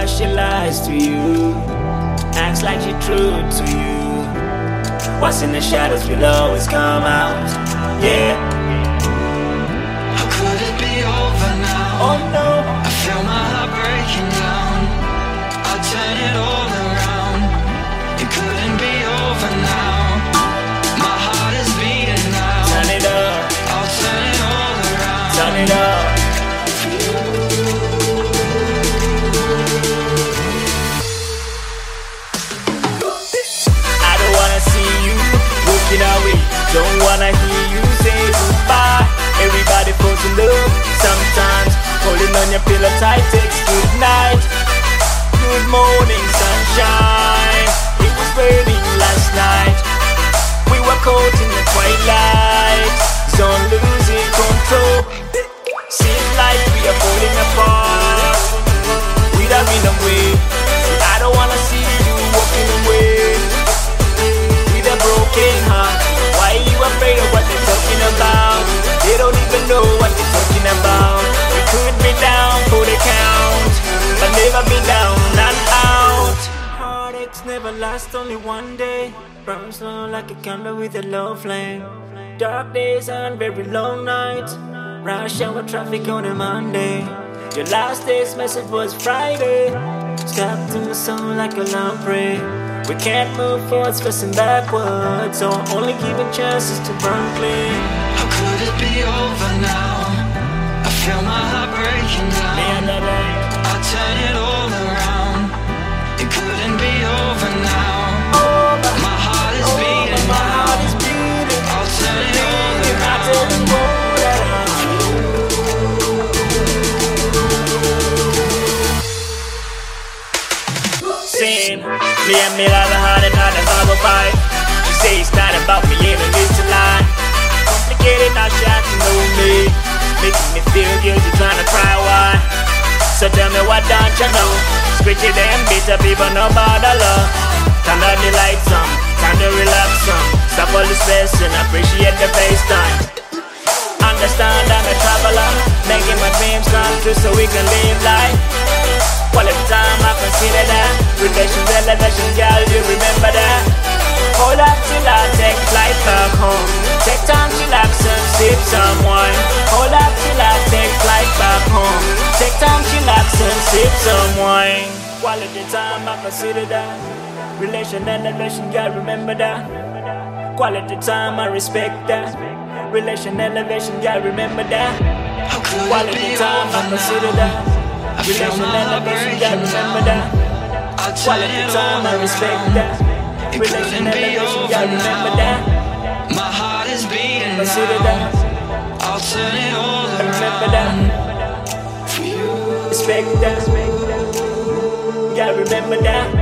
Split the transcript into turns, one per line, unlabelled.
honest to you. Acts like she true to you. What's in the shadows will always come out. Yeah.
How could it be over now?
Oh no.
I feel my heart breaking down. I'll turn it all
Don't wanna hear you say goodbye. Everybody falls in love sometimes. Holding on your pillow tight, text good night. Good morning, sunshine. Never last, only one day. Burns slow like a candle with a low flame. Dark days and very long nights. Rush hour traffic on a Monday. Your last day's message was Friday. Stuck to the soul like a lamprey. We can't move forward, stressing backwards. So only giving chances to burn clean.
How could it be over now? I feel my heart breaking down.
Me and me love had another bubble fight. She say it's not about me, ain't a little lie. Complicated, now she has to know me. Making me feel guilty, trying to cry why. So tell me what don't you know? Scratchy them bitter people no bother love. Turn on the lights on, time to relax some. Stop all the stress and appreciate the FaceTime. Understand I'm a traveler, making my dreams come true so we can live life. That. Relation, elevation, girl, you remember that. Hold up till I take flight back home. Take time, chillax and sip some wine. Hold up till I take flight back home. Take time, chillax and sip some wine. Quality time I consider that. Relation, elevation, girl, remember that. Quality time I respect that. Relation, elevation, girl, remember that.
How could it
Quality
be
time I consider that. Relation, elevation, girl, remember that. Quality
it
time I respect
around.
that.
It
Relation,
couldn't be
elevation,
over
girl, remember
now.
that.
My heart is beating
Consider
now.
that.
I'll turn it all
Remember that.
for you.
Respect that. Yeah, remember that.